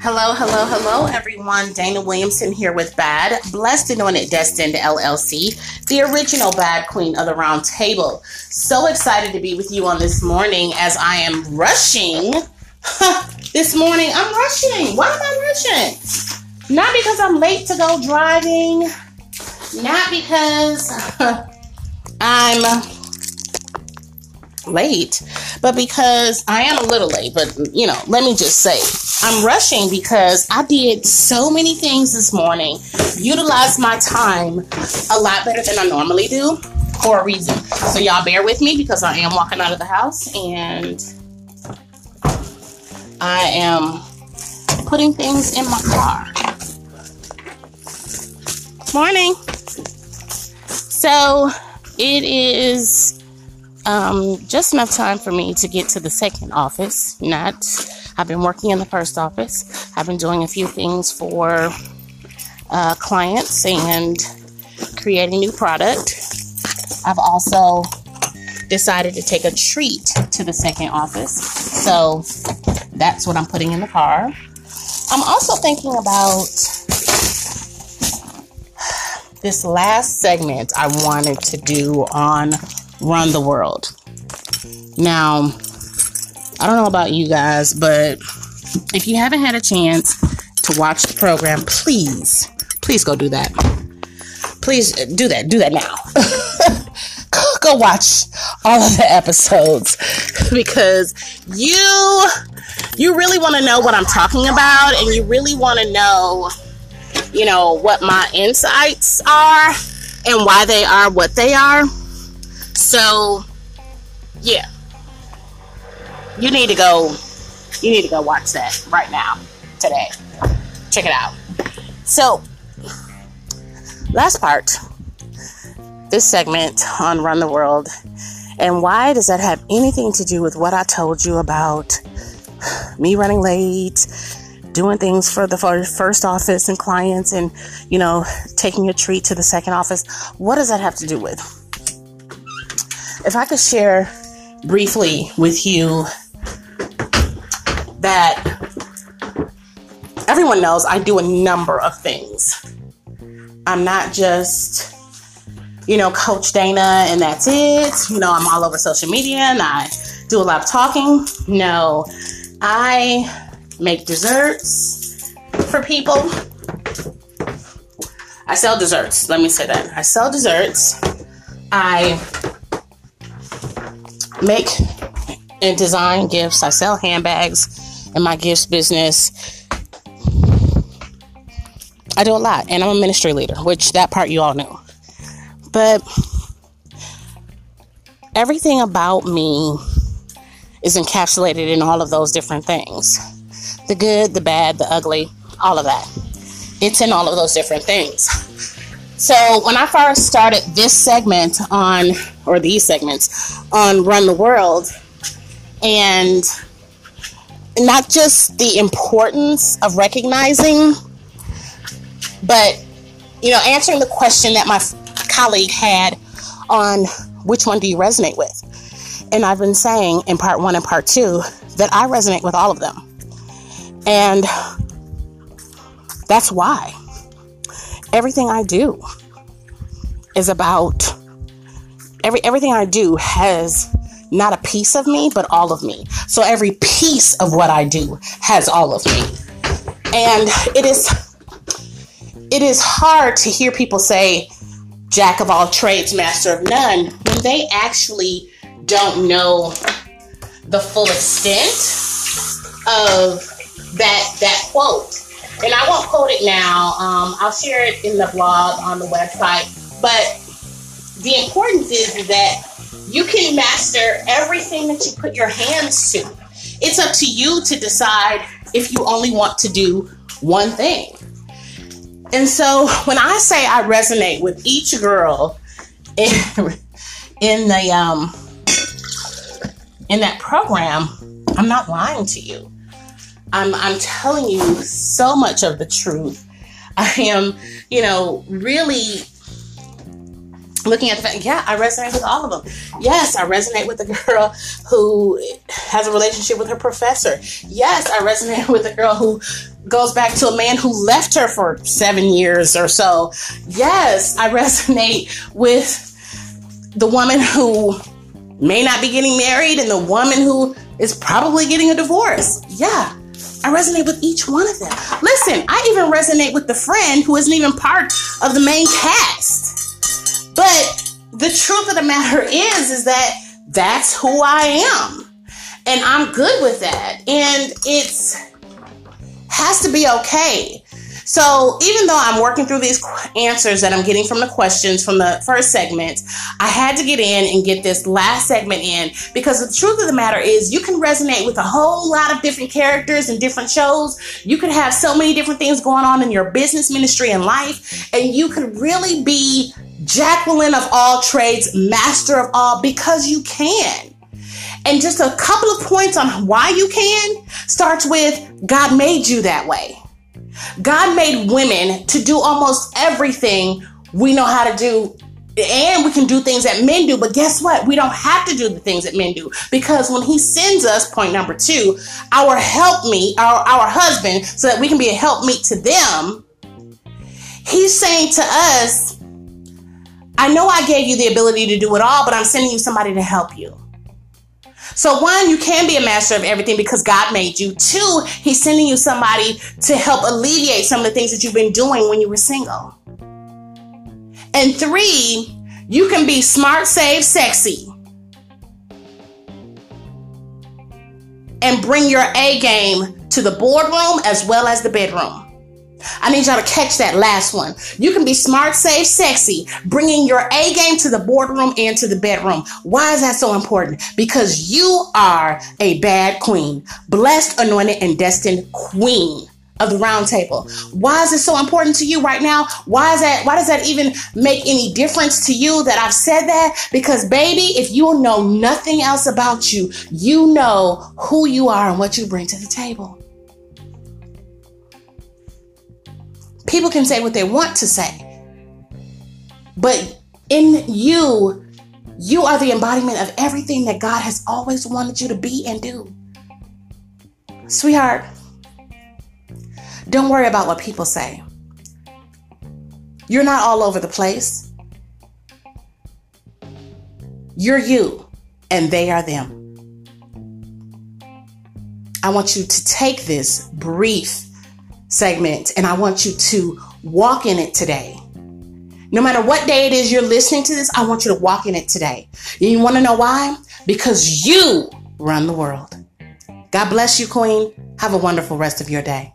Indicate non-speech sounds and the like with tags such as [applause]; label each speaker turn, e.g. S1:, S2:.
S1: Hello, hello, hello, everyone. Dana Williamson here with Bad, Blessed and Anointed Destined LLC, the original Bad Queen of the Round Table. So excited to be with you on this morning as I am rushing. [laughs] this morning, I'm rushing. Why am I rushing? Not because I'm late to go driving, not because [laughs] I'm late, but because I am a little late. But, you know, let me just say, I'm rushing because I did so many things this morning, utilized my time a lot better than I normally do for a reason. So, y'all bear with me because I am walking out of the house and I am putting things in my car. Morning. So, it is um, just enough time for me to get to the second office, not I've been working in the first office. I've been doing a few things for uh, clients and creating new product. I've also decided to take a treat to the second office. So that's what I'm putting in the car. I'm also thinking about this last segment I wanted to do on Run the World. Now, I don't know about you guys, but if you haven't had a chance to watch the program, please, please go do that. Please uh, do that. Do that now. [laughs] go watch all of the episodes [laughs] because you you really want to know what I'm talking about and you really want to know you know what my insights are and why they are what they are. So, yeah. You need to go you need to go watch that right now today. Check it out. So last part this segment on run the world and why does that have anything to do with what i told you about me running late doing things for the first office and clients and you know taking a treat to the second office? What does that have to do with if i could share briefly with you that everyone knows I do a number of things. I'm not just, you know, Coach Dana and that's it. You know, I'm all over social media and I do a lot of talking. No, I make desserts for people. I sell desserts. Let me say that. I sell desserts. I make and design gifts. I sell handbags in my gifts business. I do a lot, and I'm a ministry leader, which that part you all know. But everything about me is encapsulated in all of those different things the good, the bad, the ugly, all of that. It's in all of those different things. So, when I first started this segment on, or these segments on Run the World, and not just the importance of recognizing, but you know, answering the question that my colleague had on which one do you resonate with. And I've been saying in part one and part two that I resonate with all of them. And that's why everything I do is about every everything I do has not a piece of me, but all of me. So every piece of what I do has all of me. And it is it is hard to hear people say jack of all trades, master of none when they actually don't know the full extent of that that quote. And I won't quote it now. Um, I'll share it in the blog on the website. But the importance is, that you can master everything that you put your hands to. It's up to you to decide if you only want to do one thing. And so when I say I resonate with each girl in, [laughs] in the um in that program, I'm not lying to you. I'm I'm telling you so much of the truth. [laughs] I am, you know, really looking at the fact, yeah, I resonate with all of them. Yes, I resonate with the [laughs] girl who has a relationship with her professor. Yes, I resonate [laughs] with the girl who goes back to a man who left her for seven years or so. Yes, I resonate with the woman who may not be getting married and the woman who is probably getting a divorce. Yeah, I resonate with each one of them. Listen, I even resonate with the friend who isn't even part of the main cast. But the truth of the matter is, is that that's who I am. And I'm good with that. And it's has to be okay. So even though I'm working through these answers that I'm getting from the questions from the first segment, I had to get in and get this last segment in because the truth of the matter is you can resonate with a whole lot of different characters and different shows. You could have so many different things going on in your business ministry and life, and you could really be Jacqueline of all trades, master of all, because you can. And just a couple of points on why you can starts with God made you that way. God made women to do almost everything we know how to do and we can do things that men do but guess what we don't have to do the things that men do because when he sends us point number two our help me our, our husband so that we can be a help meet to them he's saying to us I know I gave you the ability to do it all, but I'm sending you somebody to help you. So, one, you can be a master of everything because God made you. Two, He's sending you somebody to help alleviate some of the things that you've been doing when you were single. And three, you can be smart, save, sexy. And bring your A game to the boardroom as well as the bedroom. I need y'all to catch that last one. You can be smart, safe, sexy, bringing your A game to the boardroom and to the bedroom. Why is that so important? Because you are a bad queen, blessed, anointed, and destined queen of the round table. Why is it so important to you right now? Why is that why does that even make any difference to you that I've said that? Because baby, if you know nothing else about you, you know who you are and what you bring to the table. People can say what they want to say. But in you, you are the embodiment of everything that God has always wanted you to be and do. Sweetheart, don't worry about what people say. You're not all over the place. You're you, and they are them. I want you to take this brief segment, and I want you to walk in it today. No matter what day it is you're listening to this, I want you to walk in it today. You want to know why? Because you run the world. God bless you, Queen. Have a wonderful rest of your day.